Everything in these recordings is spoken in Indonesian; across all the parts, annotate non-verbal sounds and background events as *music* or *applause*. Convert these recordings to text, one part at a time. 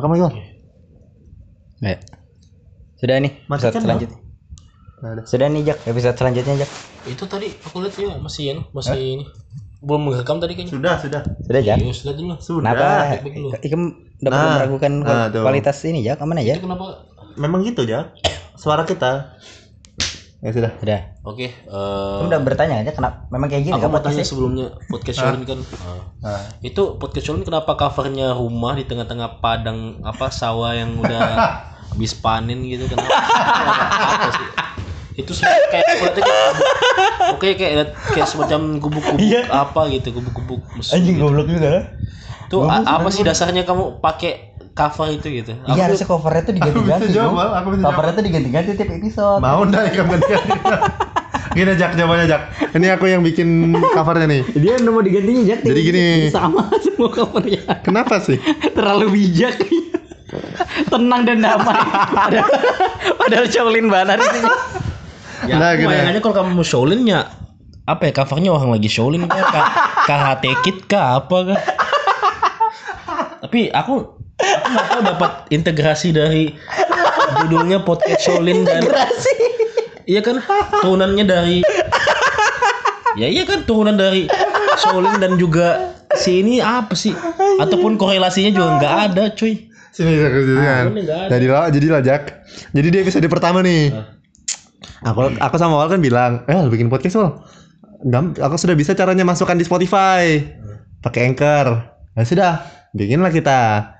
Rekam lagi. Ya. Sudah nih, episode Matikan, selanjutnya. Ada. Sudah nih, Jak. Episode selanjutnya, Jak. Itu tadi aku lihat ya masih ya, masih ini. Belum merekam tadi kayaknya. Sudah, sudah. Sudah, Jak. Ya, sudah dulu. Sudah. Kenapa? dulu. Ikem dapat Nah, meragukan nah, tuh. kualitas ini, Jak. Aman aja. Itu kenapa? Memang gitu, ya. Suara kita. Ya sudah. Sudah. Oke, eh Kamu udah bertanya aja kenapa memang kayak gini aku kan mau tanya sebelumnya podcast Shaolin kan. Ah. Nah, Itu podcast Shaolin kenapa covernya rumah di tengah-tengah padang apa sawah yang udah *laughs* habis panen gitu kenapa? apa sih? Itu kayak lihatnya kayak oke kayak kayak semacam gubuk-gubuk apa gitu, gubuk-gubuk musuh gitu. goblok juga. Tuh apa sih dasarnya kamu pakai cover itu gitu? Iya, Aku- harusnya covernya tuh diganti-ganti. Aku bisa jawab. Mal. Aku bisa Covernya tuh diganti-ganti tiap episode. mau ndak ya kamu ganti *laughs* Gini Jak jawabannya Jak. Ini aku yang bikin covernya nih. Dia mau digantinya, Jak. Jadi gini. Sama semua covernya. Kenapa sih? Terlalu bijak. Tenang dan damai. padahal, padahal Shaolin banget ini. Ya, Nah, bayangannya kalau kamu mau Shaolin ya apa ya covernya orang lagi Shaolin kah K- KHT Kit kah apa kah tapi aku nggak tahu dapat integrasi dari judulnya podcast Shaolin dan iya kan turunannya dari ya iya kan turunan dari Shaolin dan juga si ini apa sih ataupun korelasinya juga nggak ada cuy Sini saya kasih kan. Jadi lah, jadi lah Jak. Jadi di episode pertama nih. Aku aku sama Wal kan bilang, eh lu bikin podcast Wal. Aku sudah bisa caranya masukkan di Spotify. Pakai Anchor. Ya sudah, bikinlah kita.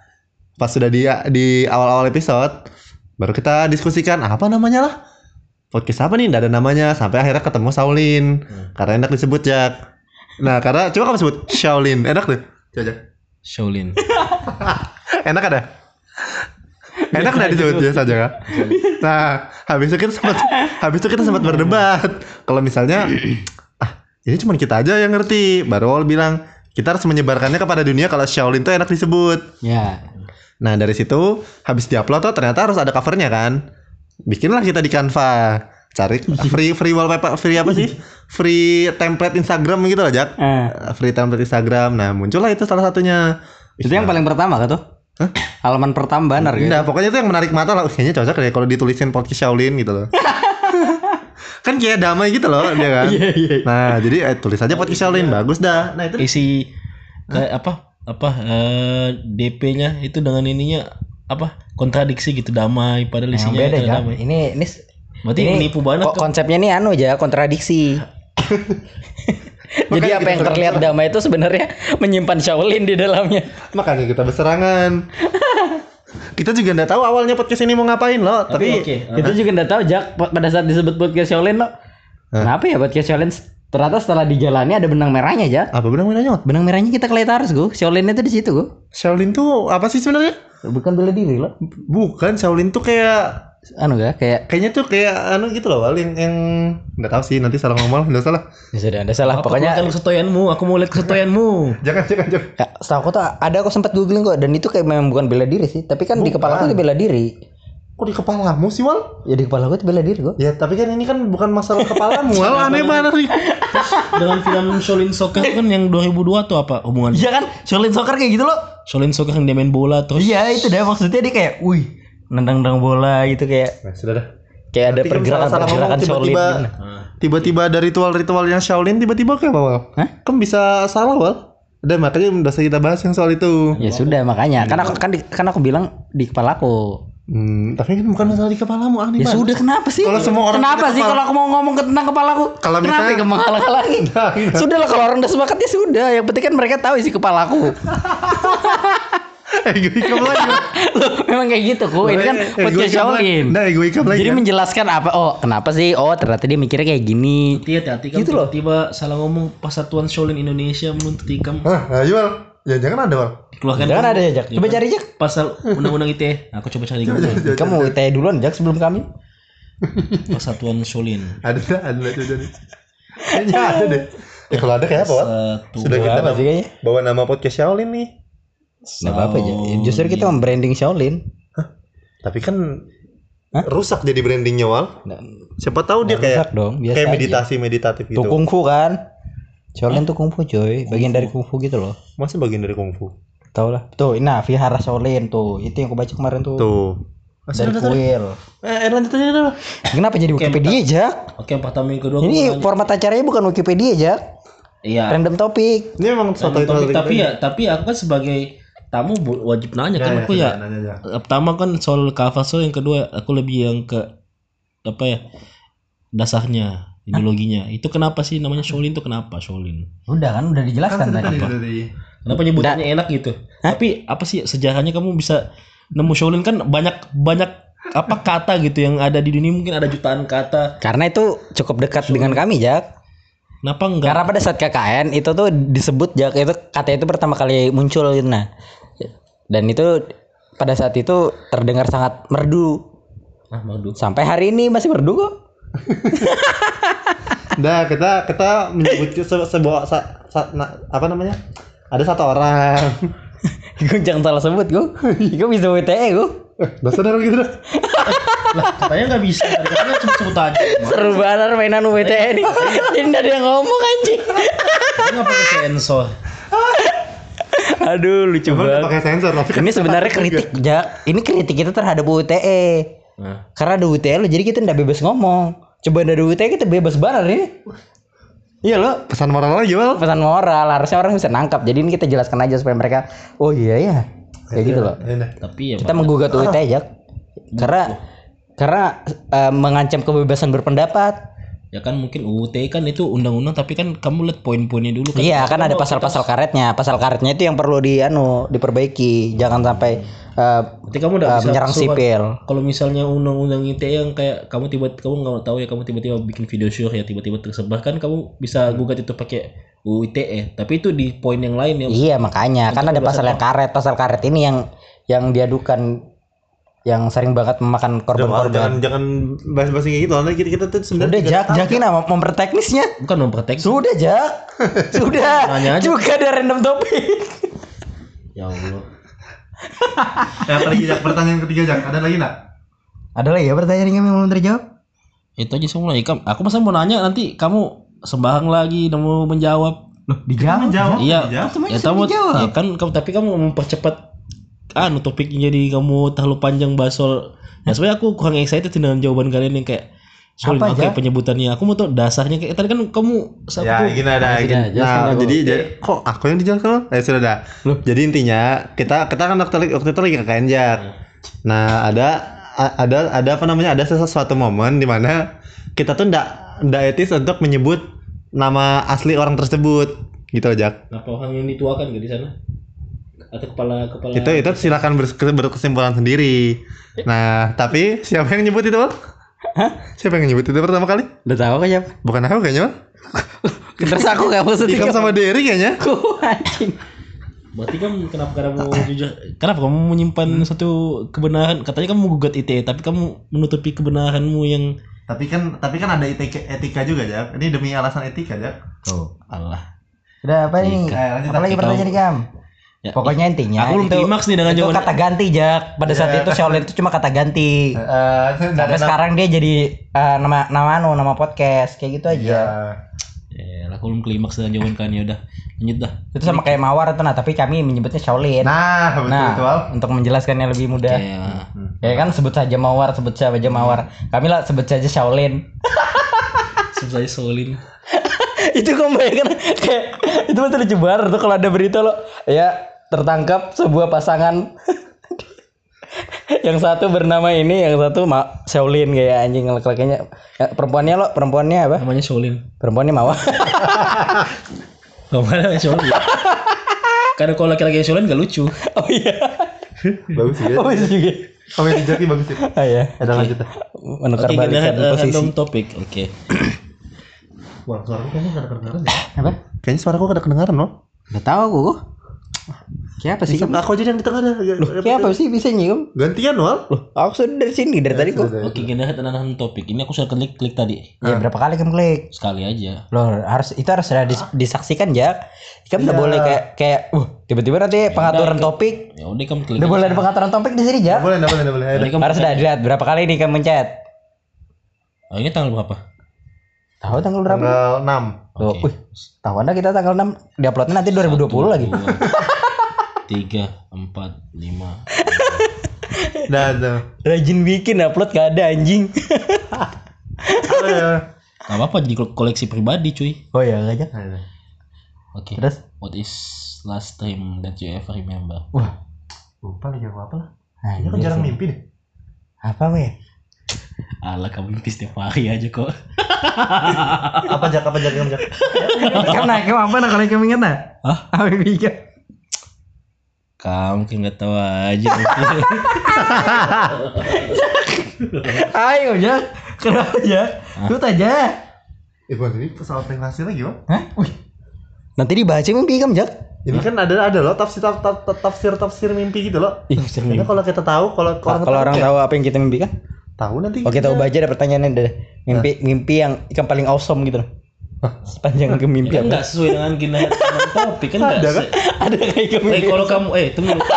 Pas sudah di di awal-awal episode, baru kita diskusikan apa namanya lah. Podcast apa nih? Nggak ada namanya. Sampai akhirnya ketemu Shaolin. Karena enak disebut Jak. Nah, karena coba kamu sebut Shaolin. Enak tuh. Coba Jak. Shaolin *laughs* Enak ada? Enak nggak disebut biasa aja kan? Nah, habis itu kita sempat habis itu kita sempat berdebat. Kalau misalnya *clears throat* ah, ini cuma kita aja yang ngerti. Baru Wal bilang kita harus menyebarkannya kepada dunia kalau Shaolin tuh enak disebut. Ya. Nah, dari situ habis diupload tuh ternyata harus ada covernya kan. Bikinlah kita di Canva. Cari free free wallpaper, free apa sih? Free template Instagram gitu lah, Jak. Eh, Free template Instagram. Nah, muncullah itu salah satunya. itu yang paling pertama kan tuh? Halaman pertama banner gitu. Nah, pokoknya itu yang menarik mata lah. Kayaknya cocok deh kalau ditulisin podcast Shaolin gitu loh. *laughs* kan kayak damai gitu loh dia kan. *laughs* Nah, jadi eh, tulis aja podcast Shaolin bagus dah. Nah, itu isi kayak apa apa eh, DP-nya itu dengan ininya apa kontradiksi gitu damai padahal Yang isinya beda ya. damai. Ini ini Berarti ini menipu banget kok konsepnya ini anu aja kontradiksi. *laughs* Jadi Makanya apa kita yang terlihat damai itu sebenarnya menyimpan Shaolin di dalamnya. makanya kita berserangan. *laughs* kita juga nggak tahu awalnya podcast ini mau ngapain loh, tapi, oke. Itu juga nggak tahu Jak pada saat disebut podcast Shaolin lo. Kenapa ya podcast Shaolin? Ternyata setelah dijalani ada benang merahnya Jak. apa benar benar Benang merahnya kita kelihatan harus gue. Shaolin itu di situ gue. Shaolin tuh apa sih sebenarnya? Bukan bela diri lo. Bukan Shaolin tuh kayak Anu gak kayak kayaknya tuh kayak anu gitu loh, Wal, yang yang nggak tahu sih nanti salah ngomong, nggak salah. ya sudah ada salah. Apa Pokoknya keluarkan kesetoyanmu, aku mau lihat kesetoyanmu. *laughs* Jangan jangan jangan. Ya, setahu aku tuh ada aku sempat googling kok dan itu kayak memang bukan bela diri sih, tapi kan di kepala aku bela diri. Kok di kepalamu sih, Wal? Ya di kepala tuh bela diri kok. Ya, tapi kan ini kan bukan masalah kepalamu, Wal. *laughs* Aneh banget nih. Dengan film Shaolin Soccer kan yang 2002 tuh apa hubungan Iya kan, Shaolin soccer kayak gitu loh. Shaolin Soccer yang dia main bola terus Iya itu deh maksudnya dia kayak, wih, nendang-nendang bola gitu kayak Nah, sudah dah. kayak ada Nanti kan pergerakan Shaolin. tiba-tiba-. Tiba-tiba ada ritual-ritual yang Shaolin tiba-tiba kayak apa, Wal? Hah? Kan bisa salah, Wal. Udah makanya udah kita bahas yang soal itu. Ya sudah makanya, kan aku kan, di- kan aku bilang di kepala aku. Hmm, tapi kan bukan masalah di kepalamu, aneh Ya banget. sudah kenapa sih? Kalau semua orang kenapa sih kepala- kalau aku mau ngomong ke tentang kepalaku? Kalau kenapa misalnya- kamu menghalang-halangi? *laughs* Nah, iya. sudah lah kalau orang udah sepakat ya sudah. Yang penting kan mereka tahu isi kepalaku. *laughs* Eh, gue ikam lagi. *laughs* Loh, memang kayak gitu kok. Ini kan podcast lagi. Shaolin. Nah, gue ikam lagi. Jadi kan. menjelaskan apa? Oh, kenapa sih? Oh, ternyata dia mikirnya kayak gini. hati-hati kan Gitu loh. tiba-tiba salah ngomong Persatuan Shaolin Indonesia menuntut ikam Hah, ayo, Wal. Ya jangan ada, Wal. Keluarkan Jangan kamu. ada ya, Jak. Coba cari, Jak. pasal undang-undang ITE aku coba cari dulu Kamu tanya duluan, Jak, sebelum kami. *laughs* Persatuan Shaolin Ada ada nih. Kayaknya *laughs* ada deh. Ya kalau ada kayak apa, satu Sudah kita apa sih kayaknya? bawa nama podcast Shaolin nih. Nggak apa-apa aja. Justru kita membranding Shaolin. Tapi kan Hah? rusak jadi brandingnya Wal. Siapa tahu dia kayak rusak dong, biasa kayak aja. meditasi meditatif gitu. Tuh kungfu kan? Shaolin tuh kungfu coy, bagian dari kungfu gitu loh. Masih bagian dari kungfu. Tahu lah. Tuh, nah Vihara Shaolin tuh. Itu yang aku baca kemarin tuh. Tuh. Dari kuil. Eh, lanjut aja dulu. Kenapa jadi Wikipedia, Jak? Oke, yang pertama yang kedua Ini format acaranya bukan Wikipedia, Jak. Iya. Random topik. Ini memang satu itu. Tapi, tapi ya, tapi aku kan sebagai tamu wajib nanya kan aku ya. Pertama kan soal soal yang kedua aku lebih yang ke apa ya dasarnya ideologinya. Itu kenapa sih? Namanya Shaolin itu kenapa Shaolin? Udah kan udah dijelaskan tadi. kenapa nyebutannya enak gitu? Tapi apa sih sejarahnya kamu bisa nemu Shaolin? Kan banyak banyak apa kata gitu yang ada di dunia. Mungkin ada jutaan kata. Karena itu cukup dekat dengan kami, Jak. kenapa enggak? Karena pada saat KKN itu tuh disebut Jak itu kata itu pertama kali muncul gitu nah. Dan itu pada saat itu terdengar sangat merdu. ah madu Sampai hari ini masih merdu kok. *laughs* Nah, kita kita menyebut se- sebuah sa- sa- na- apa namanya? Ada satu orang. *laughs* gue jangan salah sebut gue. *laughs* gue bisa WTE gue. Eh, dasar orang gitu dah. lah katanya nggak bisa katanya cuma sebut aja Seru banget mainan WTE nih. Jadi nggak ada yang ngomong anjing. nggak pakai sensor Aduh lucu Cuma udah banget. pakai sensor kan Ini sebenarnya kritik Jak. Ini kritik kita terhadap UTE. Nah Karena ada UTE lo jadi kita nggak bebas ngomong. Coba ada UTE kita bebas banget ini. Iya lo pesan moral lagi, Wal. pesan moral harusnya orang bisa nangkap. Jadi ini kita jelaskan aja supaya mereka oh iya ya. Kayak gitu loh. tapi ya Kita menggugat UTE Jak. Karena karena eh, mengancam kebebasan berpendapat. Ya kan mungkin UU ITE kan itu undang-undang tapi kan kamu lihat poin-poinnya dulu kan. Iya kan ada pasal-pasal karetnya. Pasal karetnya itu yang perlu di anu diperbaiki. Jangan sampai Nanti kamu udah eh, bisa menyerang suruh- sipil. kalau misalnya undang-undang ITE yang kayak kamu tiba kamu nggak tahu ya kamu tiba-tiba bikin video show ya tiba-tiba tersebar kan kamu bisa gugat itu pakai UU ITE tapi itu di poin yang lain ya. Iya makanya. Kan ada pasal yang karet, pasal karet ini yang yang diadukan yang sering banget memakan korban-korban. jangan jangan bahas-bahas kayak gitu. Nanti kita, kita tuh sebenarnya Sudah Jak. Jakin apa memperteknisnya? bukan memproteksi Sudah Jak, *laughs* sudah. Nanya aja. Juga ada random topik. *laughs* ya Allah Ya, lagi Jak? Pertanyaan ketiga Jak. Ada lagi enggak? Ada lagi ya pertanyaan yang belum terjawab? itu aja semua ya, Kam. aku masa mau nanya nanti kamu sembarang lagi dan mau menjawab Loh, dijawab. Menjawab. iya dijawab. ya kamu dijawab. ya kan kamu tapi kamu mempercepat anu topiknya jadi kamu terlalu panjang bahas soal ya sebenarnya aku kurang excited dengan jawaban kalian yang kayak soal Apa oke aja? penyebutannya aku mau tau dasarnya kayak tadi kan kamu Ya, gini ada sudah, gini. Nah, jadi, jadi kok aku yang dijelaskan? Eh, sudah dah. Jadi intinya kita kita kan waktu, waktu itu lagi KKN Jak. Nah, ada a- ada ada apa namanya? Ada sesuatu momen di mana kita tuh ndak ndak etis untuk menyebut nama asli orang tersebut. Gitu Jak. Kenapa orang yang dituakan gak di sana? Atau kepala kepala Itu itu silakan bers- berkesimpulan sendiri. Nah, tapi siapa yang nyebut itu? Bang? Siapa yang nyebut itu pertama kali? Udah tahu kan siapa? Bukan aku kayaknya, Bang. Terus aku gak maksudnya. Ikam sama Derry kayaknya. *laughs* Anjing. Berarti kan kenapa kamu *laughs* jujur? Kenapa kamu menyimpan satu kebenaran? Katanya kamu mau gugat ITE, tapi kamu menutupi kebenaranmu yang Tapi kan tapi kan ada etika, etika juga, Jak. Ini demi alasan etika, Jak. oh Allah. Udah apa nih? Eh, lanjut, Apa lagi pertanyaan nih Kam? Ya, Pokoknya intinya aku belum itu, klimaks nih dengan itu jawaban. kata ganti Jak. Pada saat itu Shaolin itu cuma kata ganti. Eh, Sampai sekarang dia jadi eh, nama nama anu nama podcast kayak gitu aja. Iya. Ya, aku belum klimaks dengan jawaban kalian ya udah. Lanjut dah. Itu sama kayak Mawar itu nah tapi kami menyebutnya Shaolin. Nah, betul Nah, betul. untuk menjelaskannya lebih mudah. Kayak Ya kan sebut saja Mawar, sebut saja Mawar. Kami lah sebut saja Shaolin. *laughs* sebut saja Solin. *laughs* itu kok bayangkan kayak itu betul lucu banget tuh kalau ada berita lo ya tertangkap sebuah pasangan yang satu bernama ini yang satu ma Shaolin kayak anjing laki-lakinya Ya, perempuannya lo perempuannya apa Namanya Solin. perempuannya Mawar Gak *laughs* mana Solin. Karena kalau laki-laki Solin gak lucu. oh iya bagus ya. oh iya juga Komedi jaki bagus ya. oh iya Ada lanjut menukar kita balikan uh, posisi random topik. Oke. *coughs* Wah, suara kayaknya gak ada kedengaran ya. apa Kayaknya suara gak ada kedengaran loh. nggak tahu aku kayak apa sih Kan aku aja yang di tengah dah. kayak apa sih bisa nyium Gantian, Wal. loh aku sudah dari sini dari tadi kok Oke, kita random topik. Ini aku sudah klik klik tadi. ya berapa kali kamu klik Sekali aja. Loh, harus itu harus sudah dis- disaksikan jak. Kan udah Iya. boleh kayak kayak uh tiba-tiba nanti pengaturan topik. Ya udah kamu klik. Udah boleh ada pengaturan topik di sini jak. Boleh, boleh, boleh. Ini kamu Harus sudah dilihat berapa kali nih kamu mencet. Oh, ini tanggal berapa? Tahu tanggal berapa? Tanggal 6. Tuh, Oke. wih, tahu anda kita tanggal 6 diuploadnya nanti 2020 lagi. *laughs* tiga, empat, lima. Dah tuh. Rajin bikin upload gak ada anjing. Ayo. Gak apa-apa jadi kol- koleksi pribadi cuy. oh ya ngajak. Oke. Terus? What is last time that you ever remember? Wah, Lupa lagi apa lah. anjir Dia kan jarang mimpi deh. Apa weh? Alah kamu mimpi setiap hari aja kok. *laughs* Apa jak apa jak jak. Kamu nak kamu apa nak kalau kamu ingat nak? Hah? Apa bikin? Kamu kayak nggak tahu aja. *laughs* Ayo Jak, kenapa Jak? Lu aja. Eh bukan ini pesawat privasi lagi bang. Hah? Wih. Nanti dibaca mimpi kamu Jak. Ini kan ada ada loh tafsir taf- taf- taf- tafsir tafsir mimpi gitu loh. Ih, Karena kalau kita tahu kalau Kalau orang orang tahu, tahu apa yang kita mimpikan? tahu nanti. Oke, tahu baca ada pertanyaannya deh. Mimpi mimpi yang ikan paling awesome gitu loh. *laughs* Sepanjang ke mimpi kan apa? nggak sesuai dengan kita dengan topik kan. Ada kan? Ada kayak ke Eh kalau kamu eh tunggu. dulu.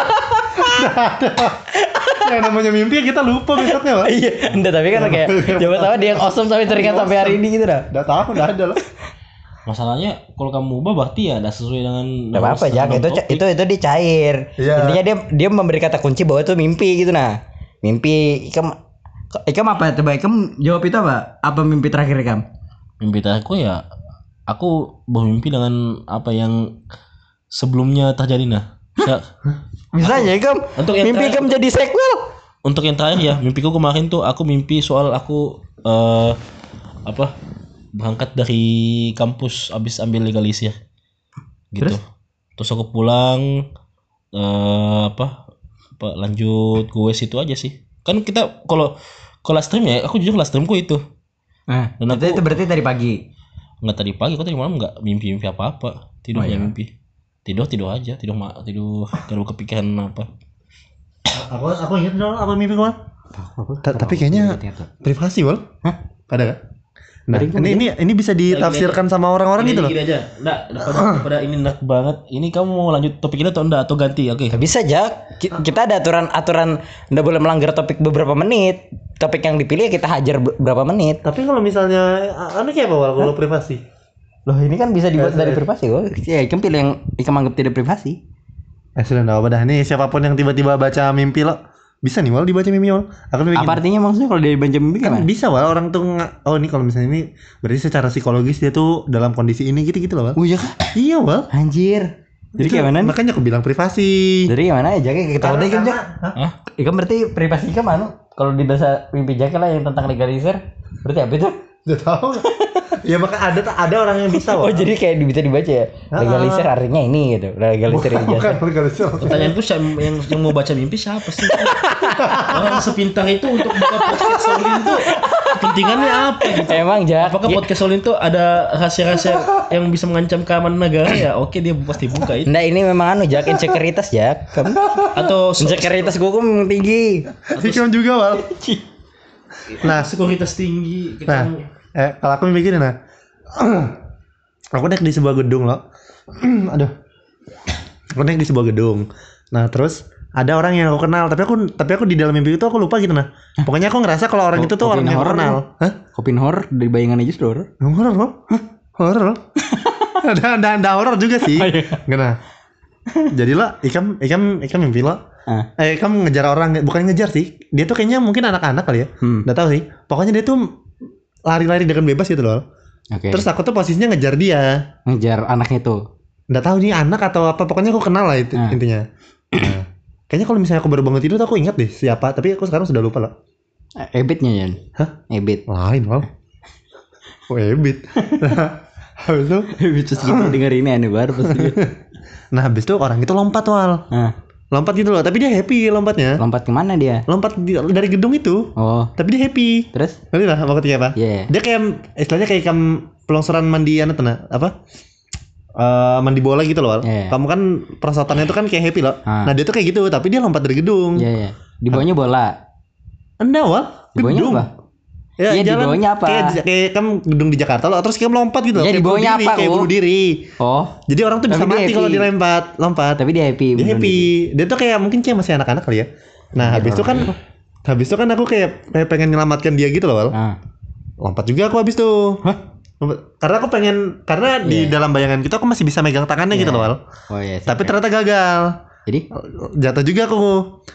yang namanya mimpi kita lupa besoknya bang. Iya, enggak tapi kan kayak coba tahu dia yang awesome sampai teringat sampai hari ini gitu dah. Udah tahu udah ada loh. Masalahnya kalau kamu ubah berarti ya ada sesuai dengan. Enggak apa-apa, dengan Itu itu itu dia cair. Iya. Intinya dia dia memberi kata kunci bahwa itu mimpi gitu nah. Mimpi Ikam Ikam apa coba Ikam jawab itu apa? Apa mimpi terakhir Ikam? Mimpi aku ya aku bermimpi dengan apa yang sebelumnya terjadi nah. Bisa- Bisa aja Ikam. Untuk yang Mimpi Ikam jadi sequel. untuk yang terakhir ya mimpiku kemarin tuh aku mimpi soal aku eh apa berangkat dari kampus abis ambil legalisir. Gitu. Terus, aku pulang eh apa apa lanjut gue situ aja sih. Kan kita kalau kalau stream ya aku jujur last streamku itu Nah, Dan itu, aku- itu berarti tadi pagi. nggak tadi pagi kok tadi malam nggak mimpi mimpi apa apa tidur Oh, iya. mimpi tidur tidur aja tidur ma tidur kalau kepikiran apa Aku aku ingat dong apa mimpi kemarin. Ta- Tapi kayaknya privasi wal. Hah? Ada gak? Nah, ini ini ini bisa ditafsirkan sama orang-orang gitu loh. Gini aja. Enggak, daripada, daripada ini enak banget. Ini kamu mau lanjut topik ini atau enggak atau ganti? Oke. Gak bisa. Ki- Kita ada aturan aturan nggak boleh melanggar topik beberapa menit. Topik yang dipilih kita hajar ber- berapa menit. Tapi kalau misalnya anu kayak apa kalau privasi? Loh ini kan bisa dibuat dari privasi kok. Ya, Ikam pilih yang Ikam anggap tidak privasi. Eh sudah enggak apa dah. Nih siapa pun yang tiba-tiba baca mimpi lo bisa nih wal dibaca mimpi wal. Aku bikin. Apa artinya maksudnya kalau dari baca mimpi Kan gimana? bisa wal orang tuh oh ini kalau misalnya ini berarti secara psikologis dia tuh dalam kondisi ini gitu gitu loh wal. Oh iya kah? Iya wal. Anjir. Jadi Itu kayak mana nih? Makanya aku bilang privasi. Jadi kayak mana ya Jack? Kita udah Ikam Jak. Hah? Ikam berarti privasi Ikam anu? Kalau di bahasa mimpi Jack lah yang tentang legalisir. Berarti apa itu? Udah tahu. *laughs* ya maka ada ada orang yang bisa Oh jadi kayak bisa dibaca ya. Legalisir artinya ini gitu. Legalisir Bukan ijazah. legalisir. Pertanyaanku siapa yang yang mau baca mimpi siapa sih? Orang sepintar itu untuk buka podcast Solin tuh kepentingannya apa gitu? Emang Jack. Apakah podcast Solin tuh ada rahasia-rahasia yang bisa mengancam keamanan negara ya? Oke dia pasti buka itu. Nah ini memang anu Jack insekuritas Jack. Kamu Atau so- insekuritas gue memang tinggi. Hikam juga wal. Nah, sekuritas tinggi. nah, eh kalau aku mikir nah, *clears throat* aku naik di sebuah gedung loh. *clears throat* Aduh, aku naik di sebuah gedung. Nah terus ada orang yang aku kenal, tapi aku tapi aku di dalam mimpi itu aku lupa gitu nah. Pokoknya aku ngerasa kalau orang itu tuh orang yang kenal. Hah? Kopin horror dari bayangan aja sudah horror. Horor loh? Hah? Horor loh? *laughs* ada ada ada horor juga sih. Oh, iya. Gak nah. Jadi lo, ikam ikam ikam mimpi lo. Ah. Eh, kamu ngejar orang, bukan ngejar sih. Dia tuh kayaknya mungkin anak-anak kali ya. Hmm. Nggak tahu sih. Pokoknya dia tuh lari-lari dengan bebas gitu loh. Oke. Terus aku tuh posisinya ngejar dia. ngejar anaknya itu. Nggak tahu nih anak atau apa. Pokoknya aku kenal lah itu, Ah. intinya. Nah, kayaknya kalau misalnya aku baru bangun tidur tuh aku ingat deh siapa. Tapi aku sekarang sudah lupa loh. Eh, Ebitnya Yan. Hah? Ebit. Lain loh. Oh ebit. Nah, habis itu, Ebit terus kita denger ini aneh banget pasti. nah habis itu orang itu lompat wal. Nah, Lompat gitu loh. Tapi dia happy lompatnya. lompat ke mana dia? Lompat di- dari gedung itu. Oh, Tapi dia happy. terus? Ngerti lah ketika apa? Iya. Dia kayak istilahnya kayak kam pelongsoran mandi tuh, nah, apa? Eh mandi bola gitu loh. Iya. Kamu kan perasatannya itu kan kayak happy loh. Ah. Nah, dia tuh kayak gitu, tapi dia lompat dari gedung. Iya, iya. Di bawahnya bola. Enggak, Wal. Di bawahnya Gedung. apa? Ya, Iya, di jalan bawahnya apa? Kayak, kayak kamu gedung di Jakarta loh, terus kamu lompat gitu. Iya, kayak di bawahnya diri, apa, Kayak bunuh diri. Oh, Jadi orang tuh bisa Tapi dia mati kalau dilompat, lompat. tapi dia happy. dia happy. Dia tuh kayak mungkin kayak masih anak-anak kali ya. Nah, habis itu kan habis itu kan aku kayak, kayak pengen nyelamatkan dia gitu loh, Wal. Nah, Lompat juga aku habis tuh. Lompat. Karena aku pengen karena di Iya. dalam bayangan kita aku masih bisa megang tangannya gitu loh, Wal. oh iya. Tapi ternyata gagal. Jadi jatuh juga aku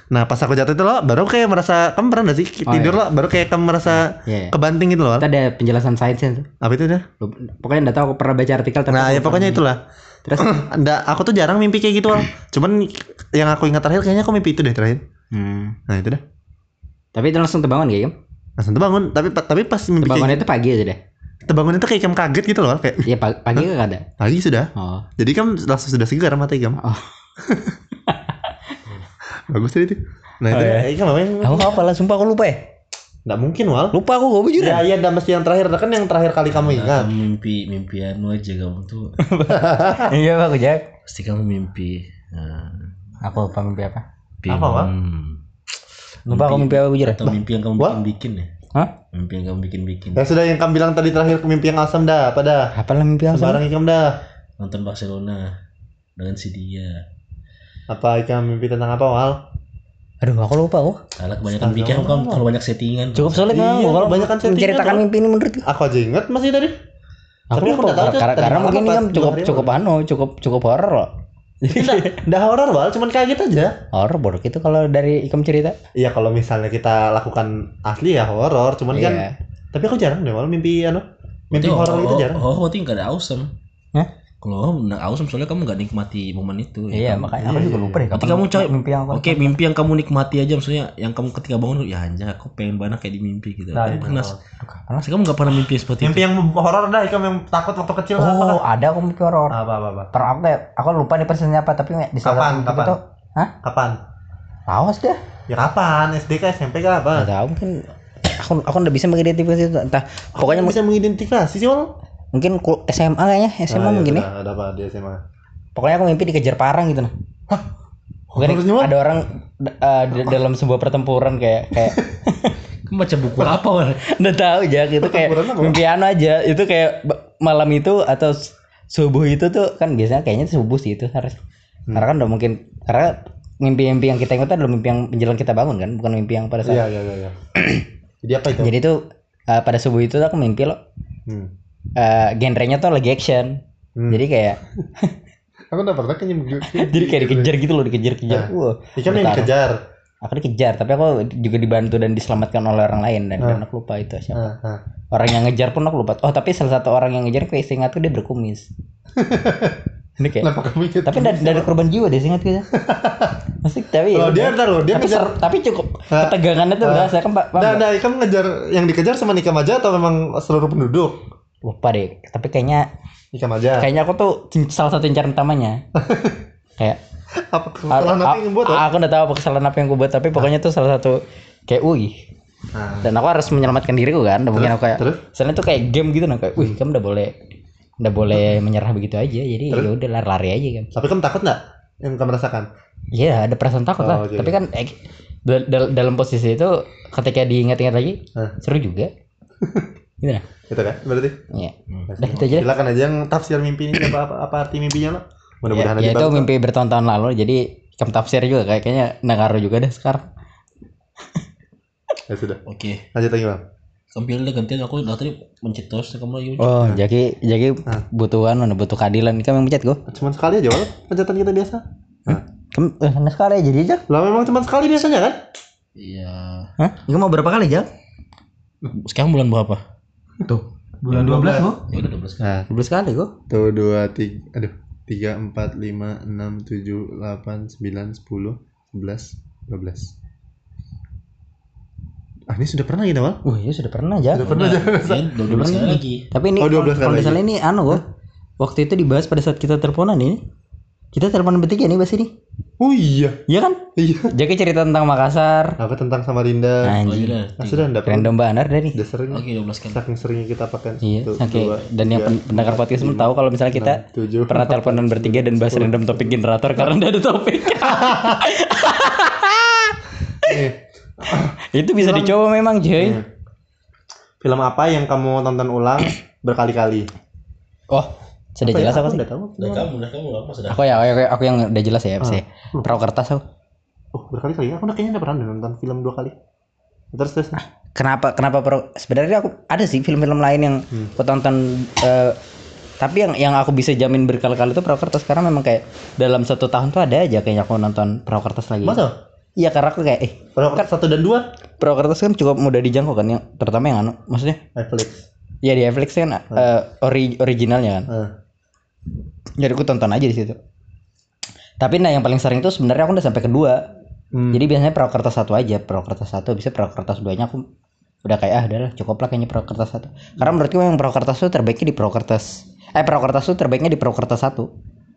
nah pas aku jatuh itu lo baru kayak merasa kamu pernah gak sih Oh, tidur lo baru kayak kamu merasa Iya. kebanting gitu loh kita ada penjelasan sainsnya tuh. apa itu dah Pokoknya enggak tahu aku pernah baca artikel nah ya pokoknya itulah Terus *clears throat* Nggak, aku tuh jarang mimpi kayak gitu Al. cuman yang aku ingat terakhir kayaknya aku mimpi itu deh terakhir hmm. nah itu dah Tapi itu langsung terbangun kayak langsung terbangun tapi tapi pas mimpi Terbangunnya kayak itu pagi aja deh. terbangun itu kayak kamu kaget gitu loh kayak Iya pagi, pagi kan ada. pagi sudah Oh. jadi kamu langsung sudah segar mata kamu Oh. *laughs* bagus tadi itu nah itu Oh, iya. ya. kamu apa yang Aku apa lah sumpah aku lupa ya. nggak mungkin wal Lupa aku gue jujur. ya iya dan mesti yang terakhir kan yang terakhir kali kamu ingat Kamu mimpi mimpi anu aja kamu tuh *laughs* Iya aku Jack. pasti kamu mimpi. Nah, Aku lupa mimpi apa? mimpi Apa, Wak? hmm, Lupa aku mimpi apa jujur. atau mimpi yang kamu Wak? bikin bikin ya? Hah? Mimpi yang kamu bikin bikin. ya sudah yang kamu bilang tadi terakhir mimpi yang asam dah apa dah Apa lah mimpi apa? sembarang ikam dah Nonton Barcelona dengan si dia. Apa ikam mimpi tentang apa wal Aduh aku lupa aku. Karena kebanyakan pikiran kamu terlalu banyak settingan. Cukup sulit Iya, kalau kebanyakan settingan, menceritakan Bro. mimpi ini menurut aku aja ingat masih tadi Aku Tapi aku lupa nggak tahu, karena, karena mungkin ini kan cukup cukup anu cukup cukup horor loh. Nggak, horor wal cuman kaget aja Horor bodoh itu kalau dari ikam cerita. iya kalau misalnya kita lakukan asli ya horor cuman kan Iya. tapi aku jarang deh wal mimpi anu mimpi horor itu jarang Oh, berarti nggak ada awesome. Hah? Kalau nggak awesome soalnya kamu nggak nikmati momen itu. Iya Kamu- makanya aku juga lupa deh. Kapan kamu coy mimpi yang Oke, mimpi yang kamu nikmati aja maksudnya yang kamu ketika bangun ya anjay aku pengen banget kayak di mimpi gitu. Nah, kamu itu. pernah Kapan lah? Pasti kamu nggak pernah mimpi seperti mimpi itu. yang horor dah ikam yang takut waktu kecil Oh ada aku mimpi horor. apa apa apa Pernah aku kayak aku lupa nih persisnya apa tapi di Kapan? mimpi Kapan? itu, hah? kapan Awas deh. ya kapan SD ke SMP ke apa tahu mungkin aku aku udah bisa mengidentifikasi itu entah pokoknya Kamu bisa mengidentifikasi sih wal mungkin SMA kayaknya SMA Ah, iya, mungkin ya. ada apa di SMA pokoknya aku mimpi dikejar parang gitu nah. Mungkin Horornya, Wal? ada orang uh, di- dalam sebuah pertempuran kayak kayak *laughs* baca buku apa udah tahu aja gitu kayak mimpi anu aja. Itu kayak malam itu atau subuh itu tuh kan biasanya kayaknya subuh sih itu harus. Hmm. karena kan udah mungkin karena mimpi-mimpi yang kita ingat adalah mimpi yang menjelang kita bangun kan? Bukan mimpi yang pada saat iya iya iya iya. *clears throat* jadi apa itu? Jadi tuh uh, pada subuh itu aku mimpi loh. Hmm. Uh, genrenya tuh lagi action Hmm. jadi kayak *laughs* aku udah pernah kayaknya *laughs* jadi kayak dikejar gitu loh dikejar-kejar Nah. wah Ikam yang dikejar aku dikejar tapi aku juga dibantu dan diselamatkan oleh orang lain dan, Ah. dan aku lupa itu siapa Ah, ah. orang yang ngejar pun aku lupa oh tapi salah satu orang yang ngejar kayak seingatku dia berkumis *laughs* ini kayak kenapa kamu ingat tapi dari, dari korban jiwa deh seingatku ya masih tapi kalau ya dia udah. ntar loh dia tapi, ngejar ser- tapi cukup Ah. ketegangannya tuh Ah. berasa kan pak Nah, nah, Ikam ngejar yang dikejar sama Nikam aja atau memang seluruh penduduk? Lupa deh tapi kayaknya Nikam aja. kayaknya aku tuh salah satu incaran utamanya. *laughs* Kayak Apa kesalahan apa yang buat? aku, aku udah tahu apa kesalahan apa yang gue buat tapi pokoknya tuh salah satu kayak wih. Nah, dan aku harus menyelamatkan diriku kan dan mungkin aku kayak terus? soalnya tuh kayak game gitu nah kayak wih kamu udah boleh udah boleh menyerah begitu aja jadi ya udah lari-lari aja kan tapi kamu takut nggak yang kamu rasakan? iya ada perasaan takut Oh, lah. tapi kan eh, dal- dal- dalam posisi itu ketika diingat-ingat lagi seru juga *laughs* gitu nah Gitu kan? Berarti? iya udah itu aja. Silakan aja yang tafsir mimpi ini apa, apa, apa arti mimpinya lo? ya, Mudah-mudahan ya aja itu bagus. mimpi bertahun-tahun lalu jadi kamu tafsir juga kayak kayaknya ngaruh juga deh sekarang Ya sudah. Oke. Lanjut lagi bang. Kamu pilih deh gantian aku dari tadi mencet terus kamu lagi mencet. oh jadi jadi Hah. butuhan mana butuh keadilan kamu yang mencet gue Cuman sekali aja wal pencetan kita biasa. Nah. kamu eh, nah sekali jadi aja Lah memang cuma sekali biasanya kan? Iya. Hah? Kamu mau berapa kali Jal? Sekarang bulan berapa? Tuh bulan 12 bu Ya udah 12 kali. Nah, 12 kali kok tuh dua tiga, aduh tiga empat lima enam tujuh delapan sembilan sepuluh sebelas dua belas. Ah ini sudah pernah gitu mal? Wah, ya sudah pernah aja. Sudah pernah aja. Ya 12 kali lagi. Tapi ini Oh, 12 kalau kali kalau lagi. misalnya ini anu kok. Waktu itu dibahas pada saat kita teleponan ini. Kita teleponan bertiga nih bahas ini. Oh iya, Iya kan? iya. Jadi cerita tentang Makassar. Apa tentang Samarinda? Oh Anjing. iya. Ah, sudah enggak Random banar dari. Udah sering. Oke 12 kali. Saking seringnya kita pakai. Iya, saking dua, dan yang tiga, pen- pendengar podcast semua tahu kalau misalnya kita enam, tujuh. pernah teleponan bertiga dan bahas random topik generator karena tidak ada topik. *laughs* Itu bisa dicoba memang, cuy. nih. Film apa yang kamu tonton ulang berkali-kali? Oh, sudah Apa ya? jelas aku sih. Udah tahu. Udah kamu, udah kamu apa sudah? Aku ya, aku, aku yang udah jelas ya, pasti. Perahu kertas aku. Oh, berkali-kali. Aku udah kayaknya udah pernah nonton film dua kali. Terus terus. Kenapa kenapa pro sebenarnya aku ada sih film-film lain yang aku tonton eh, Tapi yang yang aku bisa jamin berkali-kali itu perahu kertas karena memang kayak dalam satu tahun tuh ada aja kayaknya aku nonton perahu kertas lagi. Masa? Iya karena aku kayak eh Perahu kertas satu dan dua? perahu kertas kan cukup mudah dijangkau kan yang terutama yang anu maksudnya Netflix. ya di Netflix kan eh, ori- originalnya kan. Eh. Jadi aku tonton aja di situ. Tapi nah yang paling sering tuh sebenarnya aku udah sampai kedua. Hmm. Jadi biasanya perahu kertas satu aja, perahu kertas satu bisa perahu kertas duanya aku udah kayak ah udah lah cukup lah kayaknya perahu kertas satu. Karena menurutku yang perahu kertas itu terbaiknya di perahu kertas eh perahu kertas itu terbaiknya di perahu kertas satu.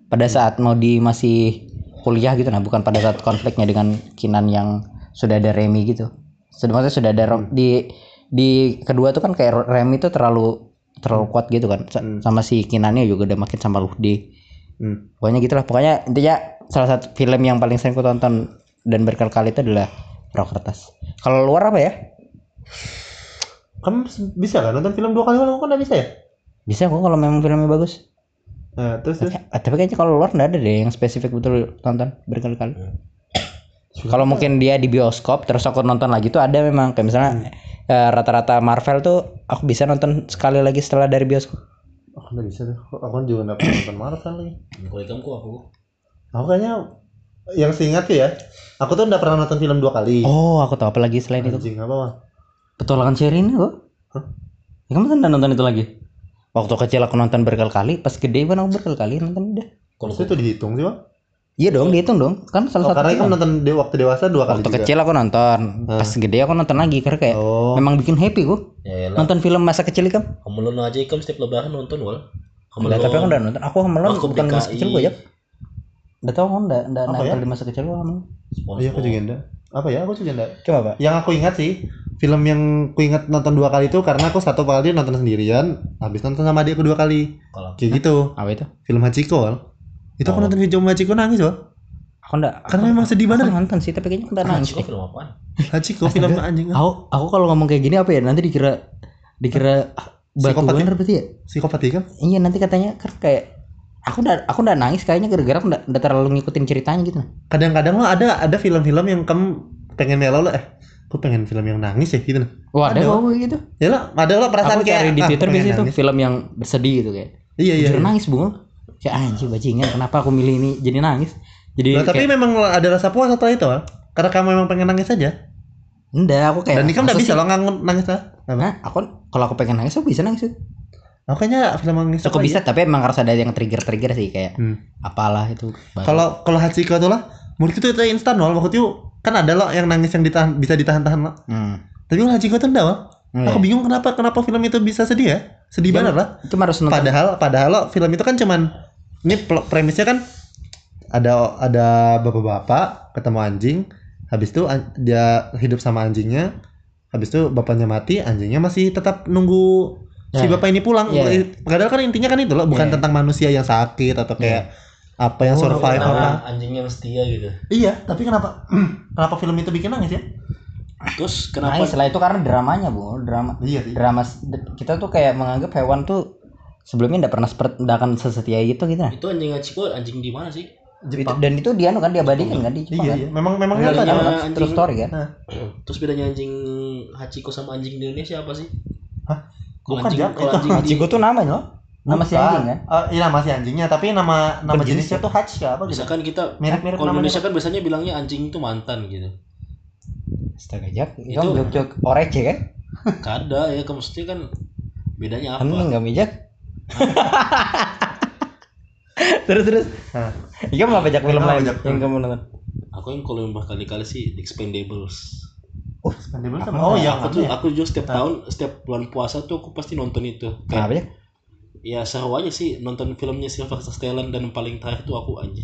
Pada saat mau di masih kuliah gitu nah bukan pada saat konfliknya dengan Kinan yang sudah ada Remy gitu. Maksudnya sudah ada Rom- di di kedua tuh kan kayak Remy itu terlalu terlalu kuat gitu kan. Sa- sama si Kinannya juga udah makin sama Luhdi Hmm. pokoknya gitulah. Pokoknya intinya salah satu film yang paling sering ku tonton dan berkali-kali itu adalah Perahu Kertas. Kalau luar apa ya? Kamu bisa kan nonton film dua kali kalau nggak bisa ya? bisa kok kalau memang filmnya bagus. Nah, terus terus. Eh, tapi kayaknya kalau luar nggak ada deh yang spesifik betul tonton berkali-kali. Kalau mungkin dia di bioskop terus aku nonton lagi tuh ada memang. Kayak misalnya eh, rata-rata Marvel tuh aku bisa nonton sekali lagi setelah dari bioskop Oh, nggak bisa tuh. Aku kan juga nggak pernah nonton Marvel lagi. Kalau kamu kok aku. Aku kayaknya yang seingatku ya, aku tuh nggak pernah nonton film dua kali. oh aku tahu apa lagi selain itu Anjing apa mah? petualangan Sherina kok Hah? ya, kamu kan nonton itu lagi waktu kecil aku nonton berkali-kali pas gede pun aku berkali-kali nonton udah Kalau itu dihitung sih bang? Iya dong, dihitung dong. Kan Oh, salah satu. karena kan nonton di waktu dewasa dua kali Waktu juga. kecil aku nonton, pas gede aku nonton lagi karena kayak Oh. memang bikin happy gua. ya lah. Nonton film masa kecil kan. Kamu lo aja ikam setiap lebaran nonton wal. Kamu Enggak, tapi aku udah nonton. Aku Aku bukan masa kecil gua ya. Udah tau kan enggak enggak nempel ya? di masa kecil gua. Oh, iya aku juga enggak. Apa ya? Aku juga enggak. Coba, Pak. Yang aku ingat sih, film yang aku ingat nonton dua kali itu karena aku satu kali nonton sendirian, habis nonton sama adikku dua kali. Kalau Kayak gitu. Apa itu? Film Hachiko, Wal. Itu aku nonton film Hachiko nangis, Wal. Aku enggak. Karena memang sedih Aku banget. nonton sih, tapi kayaknya aku enggak nangis Hachiko film apaan? Hachiko film anjing. Aku aku kalau ngomong kayak gini apa ya? Nanti dikira dikira batu Psikopat ya? bener berarti ya? Psikopat ya kan? Iya, nanti katanya kan kayak aku udah aku udah nangis kayaknya gara-gara aku udah, udah terlalu ngikutin ceritanya gitu. Kadang-kadang lo ada ada film-film yang kamu pengen melo lo eh aku pengen film yang nangis ya gitu nah. Wah, ada Ada, kok gitu. Ya lo ada lo perasaan aku kayak cari di ah, Twitter pengen biasanya tuh nangis. film yang bersedih gitu kayak. Iya iya. Jujur iya. nangis bunga. Kayak anjir bajingan kenapa aku milih ini jadi nangis. Jadi Nah, tapi kayak, memang ada rasa puas setelah itu, Wal. Karena kamu memang pengen nangis aja. enggak aku kayak Dan ini kan udah bisa sih? lo ngangun nangis lah. Nah, aku kalau aku pengen nangis aku bisa nangis. Aku kayaknya film nangis apa bisa tapi emang harus ada yang trigger-trigger sih kayak Hmm. apalah itu. Kalau kalau Hachiko tuh lah, menurut itu itu instan wal. Maksudnya kan ada lo yang nangis yang ditahan bisa ditahan-tahan lo. Hmm. Tapi kalau Hachiko tuh enggak. Enggak Aku ya? bingung kenapa kenapa film itu bisa sedih ya? Sedih banget lah. Itu harus nonton. Padahal padahal lo film itu kan cuman ini premisnya kan ada ada bapak-bapak ketemu anjing, habis itu an- dia hidup sama anjingnya, habis itu bapaknya mati, anjingnya masih tetap nunggu si Ya. bapak ini pulang. Ya. Padahal kan intinya kan itu loh, bukan Ya. tentang manusia yang sakit atau kayak apa yang Oh, survive apa. Nah, anjing yang setia gitu. Iya, tapi kenapa *clears throat* kenapa film itu bikin nangis ya? Terus kenapa? Nangis setelah itu karena dramanya, Bu. Drama Iya sih. drama kita tuh kayak menganggap hewan tuh sebelumnya enggak pernah seperti enggak akan sesetia itu gitu nah. Itu anjing Hachiko anjing di mana sih? Itu, dan itu dia kan diabadikan kan di Jepang Iya, kan. iya. Memang memang Itu Bedanya kan? anjing- true story kan. Nah, *clears throat* Terus bedanya anjing Hachiko sama anjing di Indonesia apa sih? Hah? Bukan, anjing, kalau Itu anjing di Hachiko tuh namanya loh. Nama si anjing kan. Eh, iya nama si anjingnya, tapi nama nama Berjenis jenisnya tuh Hach ya apa gitu. misalkan kita Mirip-mirip kalau. Indonesia kan biasanya bilangnya anjing itu mantan gitu. Astaga Jak, itu jok-jok orece kan? Kada ya, kamu mesti kan bedanya apa? Kan enggak mijak. *laughs* terus terus. Nah, Iya mau apa Jak film lain yang kamu nonton? Aku yang kalau yang berkali-kali sih The Expendables. oh, Expendables Apa? sama- Oh, iya, aku tuh ya. aku juga setiap tahun setiap bulan puasa tuh aku pasti nonton itu. Kenapa Kayak Jak? ya seru aja sih nonton filmnya Sylvester Stallone dan paling terakhir tuh aku aja.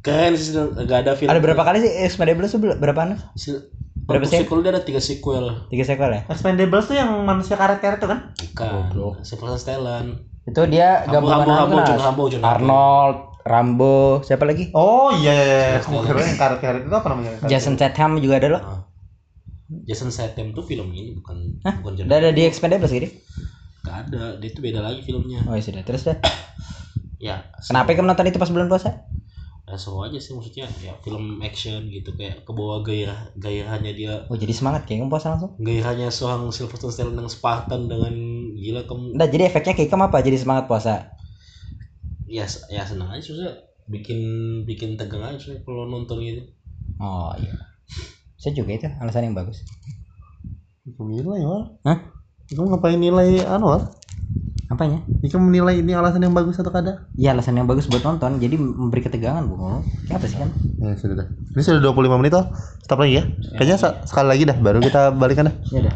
Keren sih gak ada film. Ada berapa kali sih Expendables tuh ber- berapa anu? Sil- Berapa sih? sequel dia ada tiga sequel. Tiga sequel ya? Expendables tuh yang manusia karet-karet tuh kan? Bukan. Sylvester Stallone. Itu dia gabungan Rambo, Rambo, kan? Rambo, Rambo. Arnold, Rambo, siapa lagi? Oh iya, iya, iya. Aku kira yang itu apa namanya? Jason Statham juga ada loh. Ah. Jason Statham tuh film ini bukan Hah? bukan John ada di Expendables gitu? Gak ada, dia itu beda lagi filmnya. Oh ya sudah, terus dah. Ya, Kenapa kamu nonton itu pas bulan puasa? Ya seru aja sih maksudnya ya film action gitu kayak kebawa gairah gairahnya dia Oh jadi semangat kayak kamu puasa langsung? gairahnya seorang Sylvester Stallone yang Spartan dengan gila kamu Udah jadi efeknya kayak kamu apa? Jadi semangat puasa? ya ya senang aja susah bikin bikin tegang aja Susah kalau nonton gitu Oh iya. Saya juga itu alasan yang bagus. Iku nilai wal. Hah? Iku ngapain nilai anu Apanya? Iku menilai ini alasan yang bagus atau kada? Iya alasan yang bagus buat nonton. Jadi memberi ketegangan bu. Kayak apa sih kan? Ya sudah dah. Ini sudah 25 menit oh. Stop lagi ya. Kayaknya sa- sekali lagi dah baru kita balikan dah. Ya udah.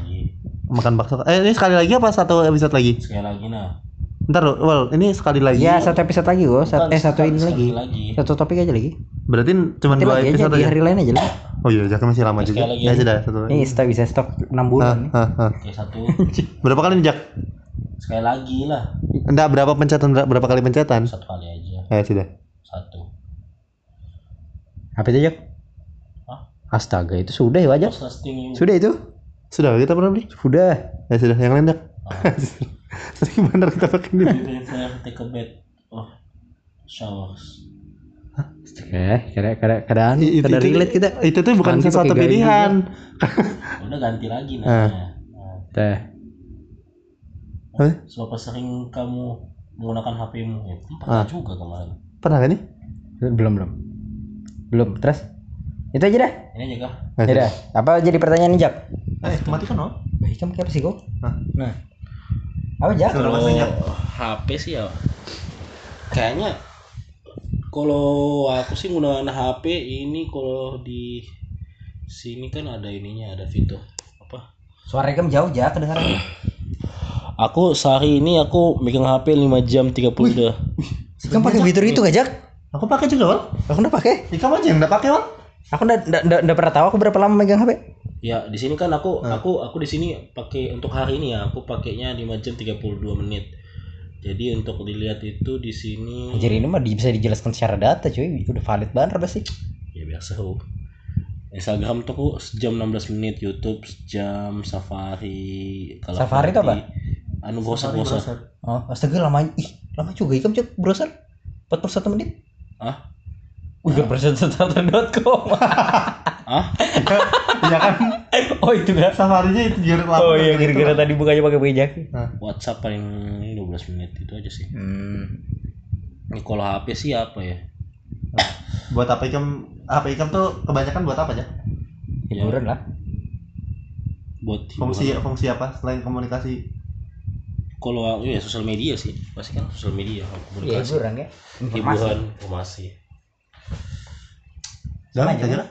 Makan bakso. Eh ini sekali lagi apa satu episode lagi? sekali lagi nah Ntar Wal, ini sekali lagi. Ya satu episode lagi gua. Sat- eh satu ini sekali lagi. lagi. Satu topik aja lagi. Berarti cuma dua lagi aja episode di hari lain aja lah. Oh iya, Jaka masih lama Sekali juga. Ya sudah satu. Ini stok bisa stok 6 bulan. nih. Hah, hah. Oke satu *laughs* Berapa kali nih Jak? Sekali lagi lah Enggak berapa pencetan ber- berapa kali pencetan? satu kali aja Ya sudah. satu Apa itu? Hah? Astaga itu sudah ya wajar. Sudah itu. Sudah kita pernah beli? Sudah. Ya sudah, yang lain Jak. *laughs* Sering bener kita pakai ini. take a bed oh showers Oke, kada kada kadaan Itu- kada itu- relate kita. Itu tuh bukan sesuatu pilihan. *laughs* udah ganti lagi Ah. nah. Teh. Hah? Seberapa sering kamu menggunakan HP-mu? Ya, Ah. pernah juga kemarin. Pernah kan nih? Belum belum. Belum. Terus? Itu aja dah. Ini aja kah? Ya Ya dah. Apa jadi pertanyaan nih, Jak? Eh, mati kan oh? Baik kamu kayak apa sih kok? Nah. Apa Jak? Kalau? HP sih ya kayaknya kalau aku sih menggunakan HP ini kalau di sini kan ada ininya ada fitur apa Suara kamu jauh Jak kedengaran. *clears throat* aku sehari ini aku megang HP 5 jam 30 udah Kamu pakai fitur itu gak, Jak? Aku pakai juga, Wal. Aku udah pakai. Ih, kamu aja yang enggak pakai, Wal. Aku udah udah udah- udah pernah tahu aku berapa lama megang HP. ya di sini kan aku aku aku di sini pakai untuk hari ini ya aku pakainya 5 jam 32 menit jadi untuk dilihat itu di sini Jadi ini mah di- bisa dijelaskan secara data, cuy. Udah valid banget pasti. ya biasa oh. Instagram tuh aku sejam 16 menit YouTube sejam Safari kalau Safari itu apa? Anu browser browser Oh, astaga lama. Ih, lama juga ikam cek browser. 41 menit. ah Wih, gak starter.com. ah *laughs* Iya kan? oh, itu gak. Safarinya itu giret lama. Oh iya, kira-kira tadi bukanya pakai pejak. WhatsApp paling 12 menit itu aja sih Hmm. ini kalau HP sih apa ya Buat apa ikam? HP ikam tuh kebanyakan buat apa aja? Hiburan lah. buat Fungsi hiburan. fungsi apa selain komunikasi? Kalau ya sosial media sih pasti kan sosial media Iya, komunikasi hiburan ya. Informasi. hiburan informasi Jangan aja, lah.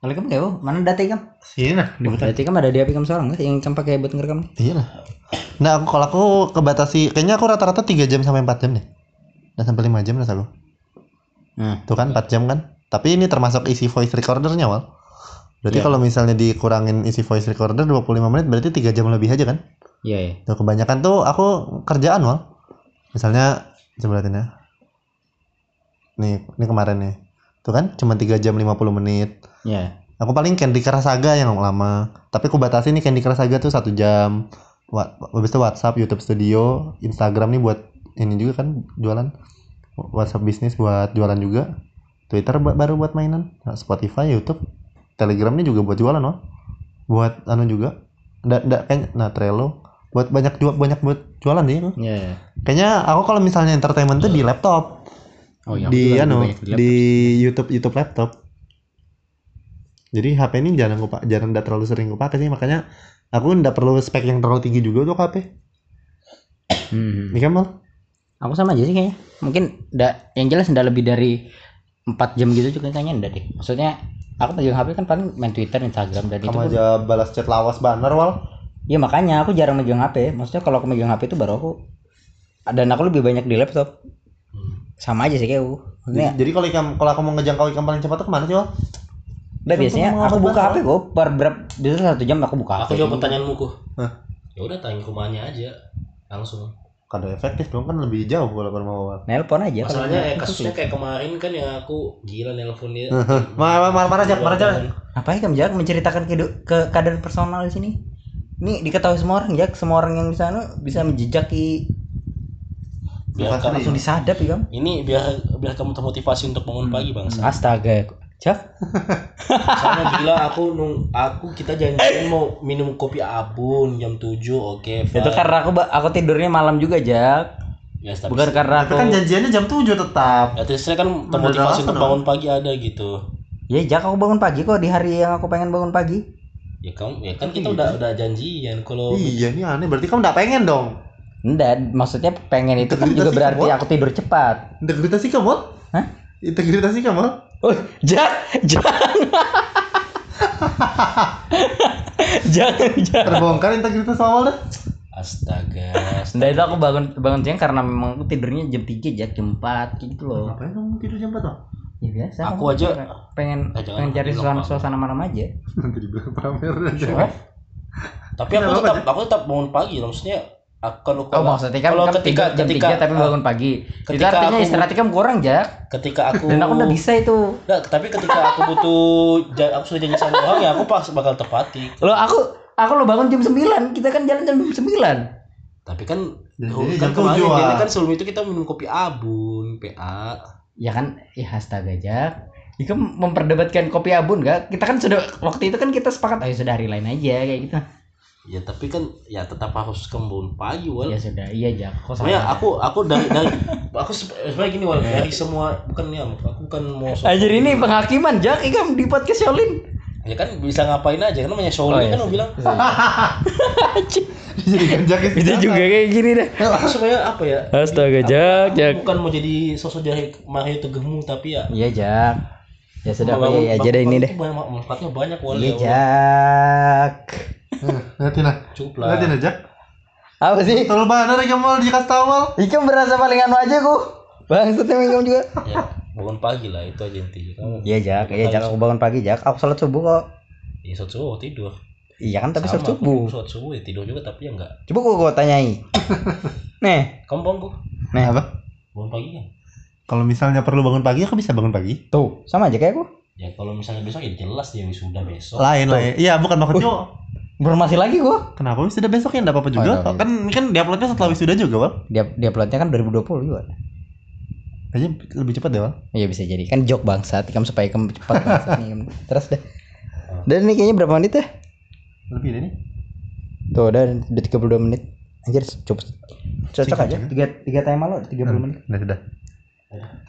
Kalau kamu deh, mana data kamu? Sini nah, diputar. Berarti kamu ada di HP kamu seorang nggak yang kamu pakai buat ngerekam? Iya lah. Nah, aku kalau aku kebatasi, kayaknya aku rata-rata 3 jam sampai 4 jam deh. Dan sampai 5 jam rasa aku. Hmm. Tuh kan 4 jam kan. Tapi ini termasuk isi voice recordernya, Wal. Berarti Iya. kalau misalnya dikurangin isi voice recorder 25 menit berarti 3 jam lebih aja kan? Iya, iya. Tuh kebanyakan tuh aku kerjaan, Wal. Misalnya coba liatin ya. Nih, ini kemarin nih. Tuh kan cuma 3 jam 50 menit. Iya. Aku paling Candy Crush Saga yang lama. Tapi aku batasi nih Candy Crush Saga tuh satu jam. Wa- Habis itu WhatsApp, YouTube Studio, Instagram nih buat ini juga kan jualan. WhatsApp bisnis buat jualan juga. Twitter ba- baru buat mainan. Nah, Spotify, YouTube, Telegram nih juga buat jualan loh. Buat anu juga. Nggak, nggak kayak nah Trello buat banyak jual banyak buat jualan aku. Iya, iya. Kayaknya aku kalau misalnya entertainment tuh di laptop. Oh, iya. di anu di, laptop. YouTube YouTube laptop. Jadi HP ini jarang gue pak, jarang nggak terlalu sering gue pakai sih makanya aku nggak perlu spek yang terlalu tinggi juga untuk HP. Hmm. Ini kan mal? Aku sama aja sih kayaknya. Mungkin ndak yang jelas ndak lebih dari 4 jam gitu juga kayaknya ndak deh. Maksudnya aku pegang HP kan paling main Twitter, Instagram dan itu Kamu pun- aja balas chat lawas banner wal. Iya makanya aku jarang megang HP. Maksudnya kalau aku megang HP itu baru aku dan aku lebih banyak di laptop. Sama aja sih kayak aku. Maksudnya Jadi, jadi kalau ikam kalau aku mau ngejangkau ikam paling cepat tuh ke mana sih wal? udah biasanya aku buka HP kok per berapa biasanya satu jam aku buka aku HP. jawab pertanyaanmu Hah? ya udah tanya ke rumahnya aja langsung Kada efektif dong kan lebih jauh kalau mau. Nelpon aja masalahnya eh, kasusnya kayak kemarin kan yang aku gila nelpon dia *laughs* Marah marah marah jak marah jak. Apa ya kamu Jak menceritakan kehidu- ke keadaan personal di sini? Ini diketahui semua orang Jak, semua orang yang di sana bisa menjejaki biar kamu langsung disadap ya kamu. ini biar biar kamu termotivasi untuk bangun pagi bangsa Astaga, Jak. soalnya gila aku nung aku kita janjian mau minum kopi abun jam 7 oke Itu karena aku aku tidurnya malam juga Jak. Ya, tapi Bukan karena Tapi aku kan janjiannya jam 7 tetap. ya terusnya kan Udah termotivasi untuk bangun pagi ada gitu. Ya Jak aku bangun pagi kok di hari yang aku pengen bangun pagi Ya kamu ya kan kita udah udah janjian kalau Iya, ini aneh. Berarti kamu nggak pengen dong. Enggak, maksudnya pengen itu Kan juga berarti kamu. aku tidur cepat Integritas sih kamu? Hah? Integritas sih kamu? Oh, Jak, jangan Jangan, jangan Terbongkar integritas awal dah. astaga. Nah itu aku bangun bangun siang karena memang aku tidurnya jam 3 Jak, jam 4 gitu loh Ngapain kamu tidur jam 4 toh? Ya biasa Aku aja- pengen Eh, jangan pengen cari suasana, suasana malam aja Nanti dibilang pamer aja. Tapi aku tetap aku tetap bangun pagi loh. Maksudnya akan Oh maksudnya kan kalau ketika tidur jam ketika 3 tapi bangun pagi Itu ketika artinya aku- istirahatnya kamu kurang Jak ketika aku Dan aku udah bisa itu Nggak, tapi ketika aku butuh aku sudah janji sama orang ya aku pas bakal tepati. Lo aku aku lo bangun jam 9 Kita kan jalan jam 9 Tapi kan Jadi kan kemarin ini ah. kan sebelum itu kita minum kopi abun, PA. Ya kan, ya astaga Jak. Ya kan memperdebatkan kopi abun gak? Kita kan sudah waktu itu kan kita sepakat, ayo sudah hari lain aja kayak gitu. Ya tapi kan ya tetap harus kembun pagi wal. Ya sudah, iya Jak. Kok aku aku dari dari aku se- sebenarnya gini wal dari semua bukan ya aku kan mau sok- Anjir ini penghakiman Jak, ikam di podcast Shaolin. ya kan bisa ngapain aja kan namanya Shaolin Oh, iya kan mau bilang Jadi kerja ke Bisa juga kayak gini dah. aku sebenarnya apa ya Astaga Jak, Jak. bukan mau jadi sosok dari Mario Tegemu tapi ya Iya Jak. Ya sudah, aku ya aja deh ini deh. manfaatnya banyak wal Iya ya. Jak. Lihatin lah. cukup lah Lihatin aja. Apa sih? Terlalu benar ya kamu dikasih tahu mal. Ikam berasa paling anu aja ku. Bangsat emang ikam juga. ya bangun pagi lah itu aja intinya kamu Iya Jak, iya Jak aku bangun pagi Jak. Aku sholat subuh kok. ya sholat subuh tidur Iya kan tapi sholat subuh. sholat subuh ya tidur juga tapi ya enggak Coba gua, gua tanyai. *laughs* Nih, kamu bangun kok nih. Apa? bangun pagi kan Kalau misalnya perlu bangun pagi, aku bisa bangun pagi. Tuh, sama aja kayak aku. ya kalau misalnya besok ya jelas dia wisuda besok Lain lain. Iya, bukan maksudnya. Informasi lagi gua. Kenapa wisuda besok ya? Enggak apa-apa juga. Oh, iya, iya. Kan kan diuploadnya setelah wisuda juga, Wal. Dia dia uploadnya kan 2020 juga. Kayaknya lebih cepat deh, Wal. Iya bisa jadi. Kan jok bangsat, kamu supaya kamu cepat *laughs* bangsat nih. Terus deh. Dan ini kayaknya berapa menit ya? Lebih deh nih. Tuh udah udah 32 menit. Anjir cukup cocok aja. Tiga tiga timer lo 30 menit. Nah, sudah.